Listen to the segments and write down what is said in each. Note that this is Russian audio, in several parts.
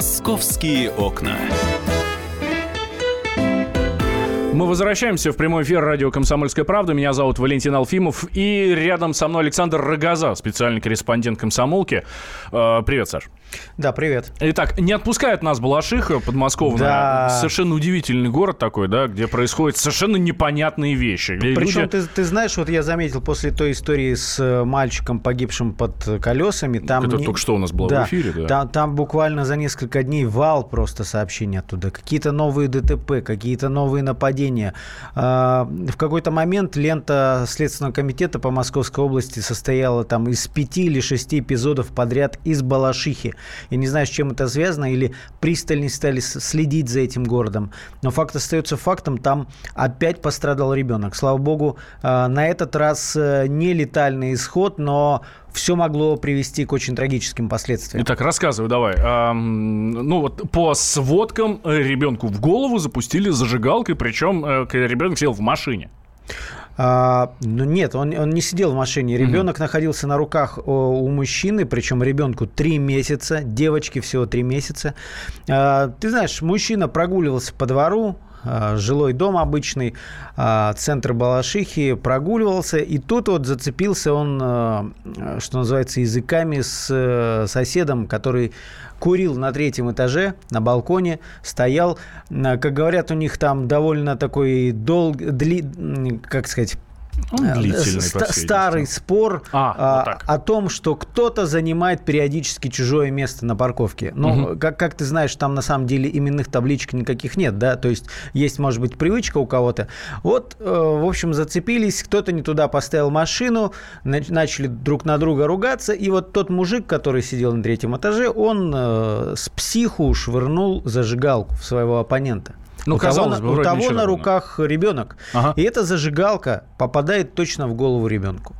Московские окна. Мы возвращаемся в прямой эфир радио «Комсомольская правда». Меня зовут Валентин Алфимов. И рядом со мной Александр Рогоза, специальный корреспондент «Комсомолки». Э, привет, Саш. Да, привет. Итак, не отпускает нас Балашиха, подмосковная. Да. Совершенно удивительный город такой, да, где происходят совершенно непонятные вещи. Причем, люди... ты, ты знаешь, вот я заметил после той истории с э, мальчиком, погибшим под колесами, там... Это не... только что у нас было да, в эфире, да? Там, там буквально за несколько дней вал просто сообщений оттуда. Какие-то новые ДТП, какие-то новые нападения. А, в какой-то момент лента Следственного комитета по Московской области состояла там из пяти или шести эпизодов подряд из Балашихи. Я не знаю, с чем это связано, или пристальнее стали следить за этим городом. Но факт остается фактом, там опять пострадал ребенок. Слава богу, э, на этот раз э, не летальный исход, но все могло привести к очень трагическим последствиям. Итак, рассказывай давай. А, ну вот по сводкам э, ребенку в голову запустили зажигалкой, причем ребенок сел в машине. А, ну нет, он, он не сидел в машине. Ребенок угу. находился на руках у мужчины, причем ребенку 3 месяца, девочке всего 3 месяца. А, ты знаешь, мужчина прогуливался по двору, жилой дом обычный, а, центр Балашихи, прогуливался, и тут вот зацепился он, а, что называется, языками с э, соседом, который курил на третьем этаже, на балконе, стоял. Как говорят, у них там довольно такой долг, дли, как сказать, он э, длительный, Ст- старый спор а, а, вот о том, что кто-то занимает периодически чужое место на парковке. Но, угу. как, как ты знаешь, там на самом деле именных табличек никаких нет, да, то есть есть, может быть, привычка у кого-то. Вот, э, в общем, зацепились, кто-то не туда поставил машину, начали друг на друга ругаться, и вот тот мужик, который сидел на третьем этаже, он э, с психу швырнул зажигалку в своего оппонента. Ну, у казалось того, бы, у того на руках ребенок. Ага. И эта зажигалка попадает точно в голову ребенку.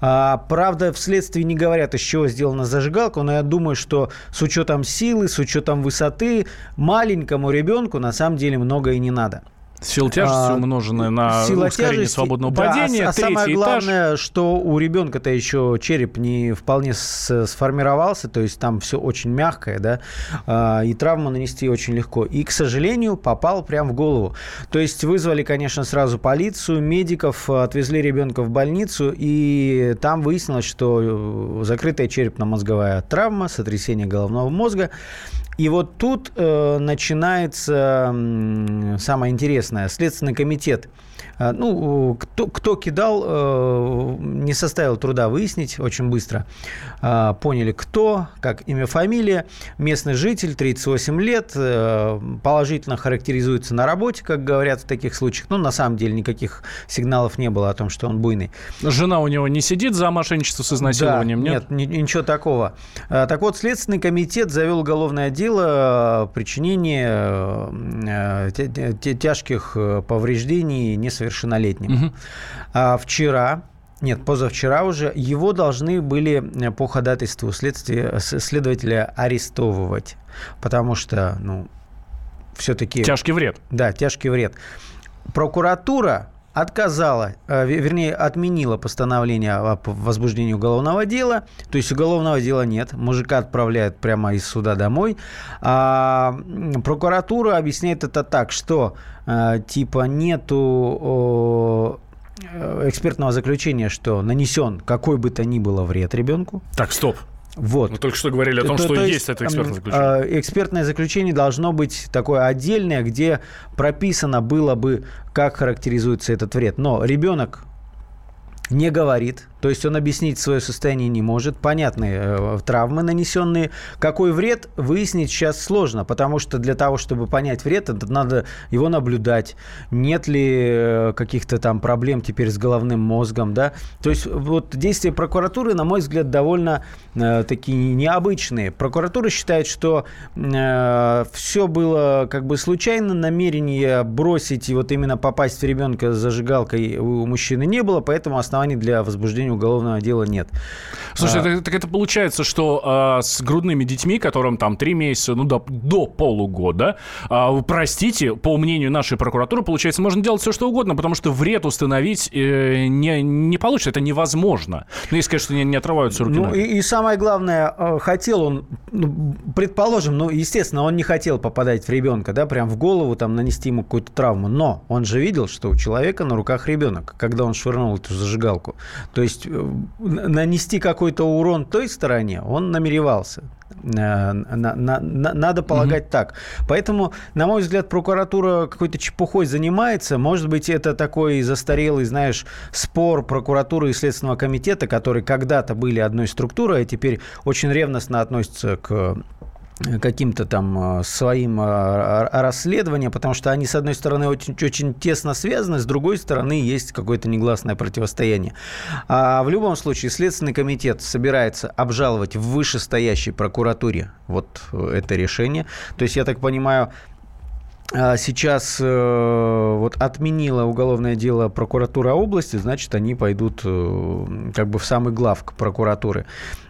А, правда, вследствие не говорят, из чего сделана зажигалка, но я думаю, что с учетом силы, с учетом высоты, маленькому ребенку на самом деле много и не надо. Сила тяжести, а, умноженная на сила ускорение тяжести, свободного да, падения. А, самое главное, этаж. что у ребенка-то еще череп не вполне сформировался, то есть там все очень мягкое, да, а, и травму нанести очень легко. И, к сожалению, попал прямо в голову. То есть вызвали, конечно, сразу полицию, медиков, отвезли ребенка в больницу, и там выяснилось, что закрытая черепно-мозговая травма, сотрясение головного мозга. И вот тут э, начинается э, самое интересное. Следственный комитет ну, кто, кто кидал, э, не составил труда выяснить очень быстро. А, поняли, кто, как имя, фамилия. Местный житель, 38 лет, э, положительно характеризуется на работе, как говорят в таких случаях. Ну, на самом деле, никаких сигналов не было о том, что он буйный. Жена у него не сидит за мошенничество с изнасилованием, да, нет? Нет, ничего такого. А, так вот, Следственный комитет завел уголовное дело причинения э, тяжких повреждений несовершеннолетним несовершеннолетним. Угу. А вчера нет, позавчера уже его должны были э, по ходатайству следствия, следователя арестовывать, потому что, ну, все-таки... Тяжкий вред. Да, тяжкий вред. Прокуратура отказала, э, вернее, отменила постановление о возбуждении уголовного дела. То есть уголовного дела нет. Мужика отправляют прямо из суда домой. А прокуратура объясняет это так, что э, типа нету э, экспертного заключения, что нанесен какой бы то ни было вред ребенку. Так, стоп. Вот. Мы только что говорили о том, то, что то есть, есть это экспертное заключение. А, экспертное заключение должно быть такое отдельное, где прописано было бы, как характеризуется этот вред. Но ребенок не говорит, то есть он объяснить свое состояние не может. Понятные э, травмы нанесенные. Какой вред, выяснить сейчас сложно, потому что для того, чтобы понять вред, это надо его наблюдать. Нет ли э, каких-то там проблем теперь с головным мозгом, да? То есть вот действия прокуратуры, на мой взгляд, довольно э, такие необычные. Прокуратура считает, что э, все было как бы случайно, намерение бросить и вот именно попасть в ребенка зажигалкой у мужчины не было, поэтому оснований для возбуждения сожалению, уголовного дела нет. Слушай, а... так, так это получается, что а, с грудными детьми, которым там три месяца, ну, до, до полугода, а, простите, по мнению нашей прокуратуры, получается, можно делать все, что угодно, потому что вред установить э, не, не получится, это невозможно. Ну, если, конечно, не, не отрываются руки. Ну, и, и самое главное, э, хотел он, ну, предположим, ну, естественно, он не хотел попадать в ребенка, да, прям в голову, там, нанести ему какую-то травму, но он же видел, что у человека на руках ребенок, когда он швырнул эту зажигалку. То есть э, нанести какой-то урон той стороне он намеревался. Э, надо полагать mm-hmm. так. Поэтому, на мой взгляд, прокуратура какой-то чепухой занимается. Может быть, это такой застарелый, знаешь, спор прокуратуры и Следственного комитета, которые когда-то были одной структурой, а теперь очень ревностно относятся к каким-то там э, своим э, расследованием, потому что они, с одной стороны, очень, очень тесно связаны, с другой стороны, есть какое-то негласное противостояние. А в любом случае, Следственный комитет собирается обжаловать в вышестоящей прокуратуре вот это решение. То есть, я так понимаю, а сейчас э, вот отменила уголовное дело прокуратура области, значит, они пойдут э, как бы в самый главк прокуратуры.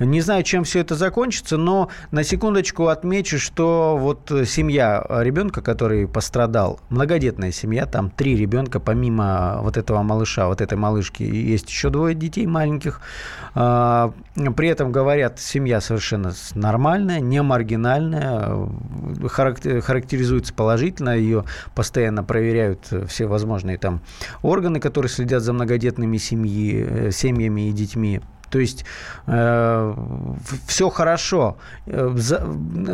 Не знаю, чем все это закончится, но на секундочку отмечу, что вот семья ребенка, который пострадал, многодетная семья, там три ребенка, помимо вот этого малыша, вот этой малышки, есть еще двое детей маленьких. А, при этом, говорят, семья совершенно нормальная, не маргинальная, характеризуется положительно, ее постоянно проверяют все возможные там органы, которые следят за многодетными семьи, э, семьями и детьми. То есть э, все хорошо, э, за,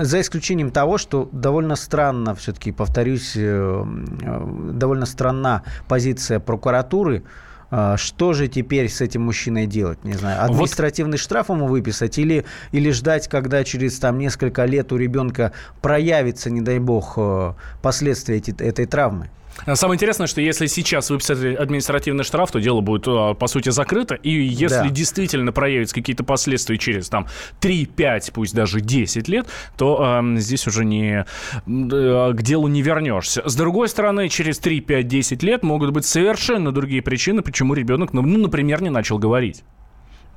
за исключением того, что довольно странно, все-таки повторюсь, э, э, довольно странна позиция прокуратуры. Э, что же теперь с этим мужчиной делать? Не знаю, административный вот. штраф ему выписать или, или ждать, когда через там, несколько лет у ребенка проявится, не дай бог, последствия эти, этой травмы? Самое интересное, что если сейчас выписать административный штраф, то дело будет, а, по сути, закрыто. И если да. действительно проявятся какие-то последствия через там 3, 5, пусть даже 10 лет, то э, здесь уже не, э, к делу не вернешься. С другой стороны, через 3, 5, 10 лет могут быть совершенно другие причины, почему ребенок, ну, например, не начал говорить.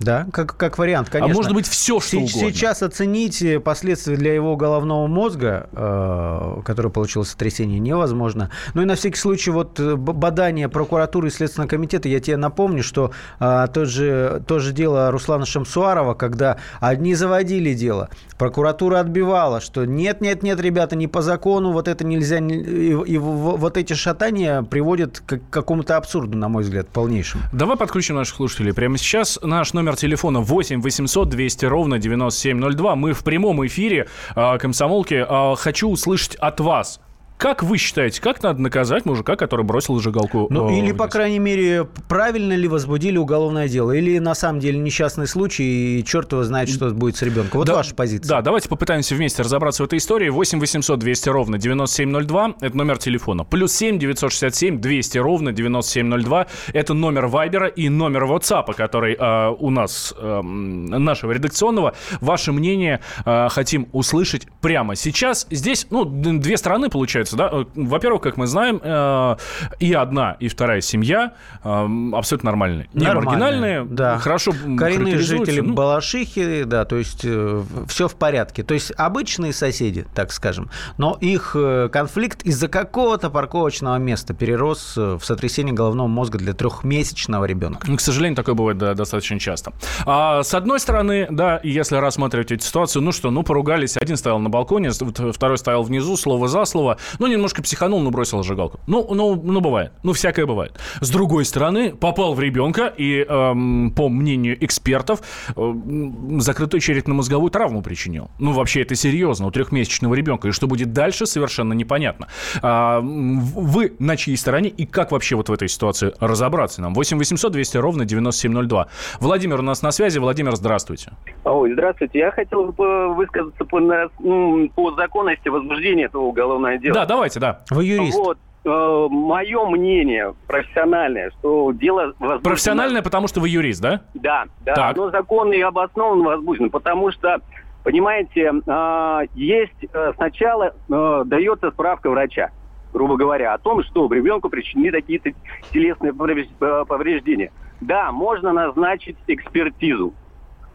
Да, как, как вариант, конечно. А может быть все, что С- угодно. Сейчас оценить э, последствия для его головного мозга, э, который получил сотрясение, невозможно. Ну и на всякий случай, вот э, бадание прокуратуры и Следственного комитета, я тебе напомню, что э, то, же, то же дело Руслана Шамсуарова, когда одни заводили дело, прокуратура отбивала, что нет, нет, нет, ребята, не по закону, вот это нельзя, и, и вот эти шатания приводят к какому-то абсурду, на мой взгляд, полнейшему. Давай подключим наших слушателей прямо сейчас. Наш номер номер телефона 8 800 200 ровно 9702. Мы в прямом эфире э, комсомолки. Э, хочу услышать от вас. Как вы считаете, как надо наказать мужика, который бросил зажигалку? Ну, э, или, по крайней мере, правильно ли возбудили уголовное дело? Или, на самом деле, несчастный случай, и черт его знает, что будет с ребенком? Вот да, ваша позиция. Да, давайте попытаемся вместе разобраться в этой истории. 8 800 200 ровно 9702. Это номер телефона. Плюс 7 967 200 ровно 9702. Это номер Вайбера и номер WhatsApp, который э, у нас, э, нашего редакционного. Ваше мнение э, хотим услышать прямо сейчас. Здесь, ну, две стороны, получается получается, да? Э, во-первых, как мы знаем, э, и одна, и вторая семья э, абсолютно нормальные. Не маргинальные, да. хорошо Коренные жители ну... Балашихи, да, то есть все в порядке. То есть обычные соседи, так скажем. Но их конфликт из-за какого-то парковочного места перерос в сотрясение головного мозга для трехмесячного ребенка. К сожалению, такое бывает да, достаточно часто. А, с одной стороны, да, если рассматривать эту ситуацию, ну что, ну поругались, один стоял на балконе, второй стоял внизу, слово за слово. Ну, немножко психанул, но бросил зажигалку. Ну, ну, ну, бывает. Ну, всякое бывает. С другой стороны, попал в ребенка и, эм, по мнению экспертов, э, закрытую черепно-мозговую травму причинил. Ну, вообще, это серьезно, у трехмесячного ребенка. И что будет дальше, совершенно непонятно. А, вы на чьей стороне и как вообще вот в этой ситуации разобраться нам? 8 800 200 ровно 9702. Владимир у нас на связи. Владимир, здравствуйте. Ой, здравствуйте. Я хотел бы высказаться по, по законности возбуждения этого уголовного дела. Да, давайте, да. Вы юрист. Вот. Э, мое мнение профессиональное, что дело возбуждено... Профессиональное, потому что вы юрист, да? Да, да. Так. Оно законно и обоснованно возбуждено, потому что, понимаете, э, есть э, сначала дается справка врача, грубо говоря, о том, что ребенку причинили какие-то телесные повреждения. Да, можно назначить экспертизу,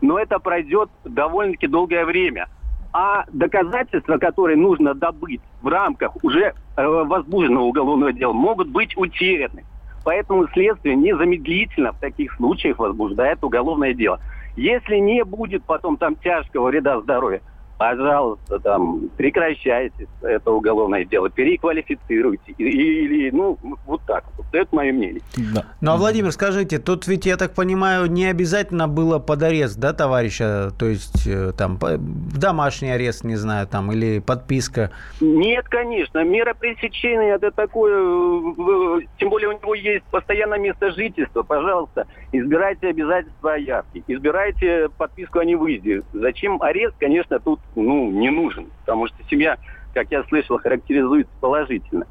но это пройдет довольно-таки долгое время. А доказательства, которые нужно добыть в рамках уже э, возбужденного уголовного дела, могут быть утеряны. Поэтому следствие незамедлительно в таких случаях возбуждает уголовное дело. Если не будет потом там тяжкого вреда здоровью, пожалуйста, там, прекращайте это уголовное дело, переквалифицируйте. Или, ну, вот так. Вот это мое мнение. Да. Ну, а, Владимир, скажите, тут ведь, я так понимаю, не обязательно было под арест, да, товарища? То есть, э, там, домашний арест, не знаю, там, или подписка? Нет, конечно. Мера пресечения это такое, э, тем более у него есть постоянное место жительства. Пожалуйста, избирайте обязательства о явке, избирайте подписку о невыезде. Зачем арест, конечно, тут ну, не нужен, потому что семья, как я слышал, характеризуется положительно.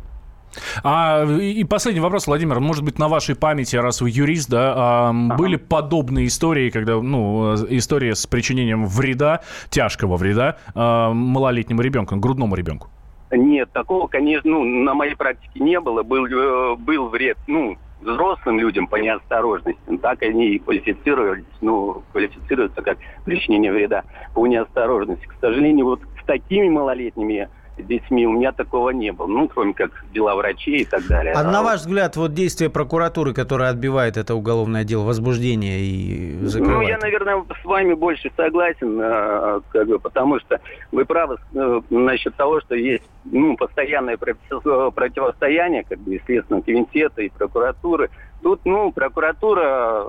А, и последний вопрос, Владимир, может быть, на вашей памяти, раз вы юрист, да, а, ага. были подобные истории, когда, ну, история с причинением вреда, тяжкого вреда а, малолетнему ребенку, грудному ребенку? Нет, такого, конечно, ну, на моей практике не было. Был, э, был вред, ну, взрослым людям по неосторожности. Так они и квалифицировались, ну, квалифицируются как причинение вреда по неосторожности. К сожалению, вот с такими малолетними детьми у меня такого не было. Ну, кроме как дела врачей и так далее. А, а на ваш взгляд, вот действия прокуратуры, которая отбивает это уголовное дело, возбуждение и закрывает? Ну, я, наверное, с вами больше согласен, э, как бы, потому что вы правы э, насчет того, что есть ну, постоянное противостояние как бы, Следственного комитета и прокуратуры. Тут, ну, прокуратура,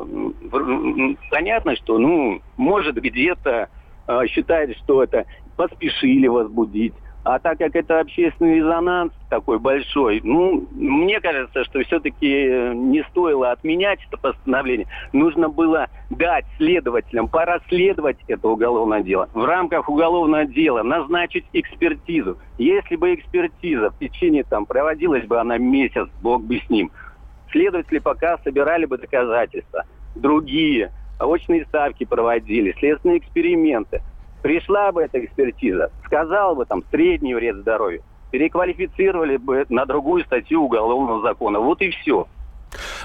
понятно, что, ну, может где-то э, считает, что это поспешили возбудить, а так как это общественный резонанс такой большой, ну, мне кажется, что все-таки не стоило отменять это постановление. Нужно было дать следователям порасследовать это уголовное дело. В рамках уголовного дела назначить экспертизу. Если бы экспертиза в течение там проводилась бы она месяц, бог бы с ним, следователи пока собирали бы доказательства. Другие очные ставки проводили, следственные эксперименты пришла бы эта экспертиза, сказала бы там средний вред здоровью, переквалифицировали бы на другую статью уголовного закона. Вот и все.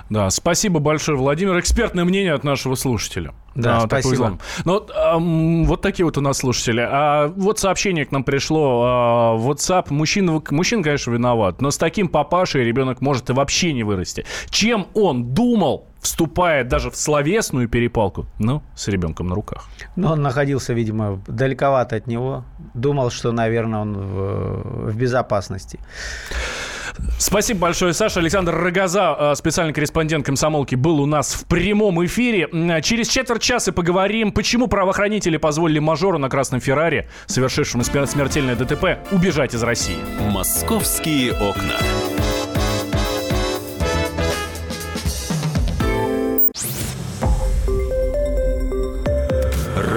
Да, спасибо большое, Владимир. Экспертное мнение от нашего слушателя. Да, а, спасибо. Ну, вот, а, вот такие вот у нас слушатели. А, вот сообщение к нам пришло. А, WhatsApp. Мужчина, мужчина, конечно, виноват. Но с таким папашей ребенок может и вообще не вырасти. Чем он думал, вступая даже в словесную перепалку, ну, с ребенком на руках. Но он находился, видимо, далековато от него. Думал, что, наверное, он в, в безопасности. Спасибо большое, Саша. Александр Рогоза, э, специальный корреспондент комсомолки, был у нас в прямом эфире. Через четверть часа поговорим, почему правоохранители позволили мажору на красном Феррари, совершившему смертельное ДТП, убежать из России. Московские окна.